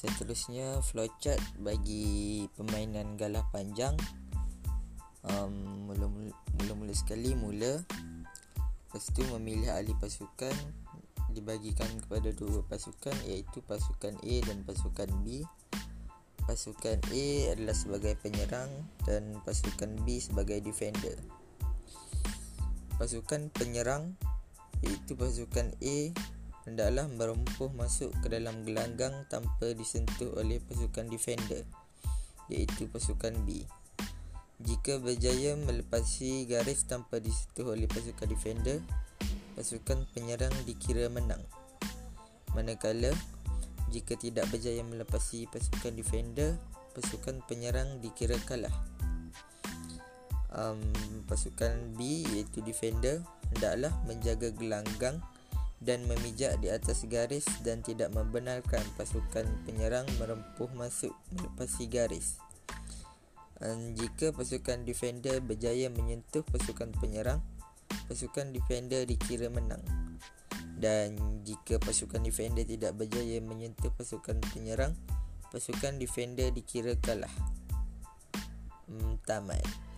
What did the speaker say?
Seterusnya flowchart bagi permainan galah panjang. Um, mula-mula, mula-mula sekali mula. Lepas tu memilih ahli pasukan. Dibagikan kepada dua pasukan iaitu pasukan A dan pasukan B. Pasukan A adalah sebagai penyerang dan pasukan B sebagai defender. Pasukan penyerang iaitu pasukan A hendaklah merempuh masuk ke dalam gelanggang tanpa disentuh oleh pasukan defender iaitu pasukan B jika berjaya melepasi garis tanpa disentuh oleh pasukan defender, pasukan penyerang dikira menang. Manakala jika tidak berjaya melepasi pasukan defender, pasukan penyerang dikira kalah. Um, pasukan B iaitu defender hendaklah menjaga gelanggang dan memijak di atas garis dan tidak membenarkan pasukan penyerang merempuh masuk melepasi garis. Dan jika pasukan defender berjaya menyentuh pasukan penyerang, pasukan defender dikira menang. Dan jika pasukan defender tidak berjaya menyentuh pasukan penyerang, pasukan defender dikira kalah. Hmm, tamat.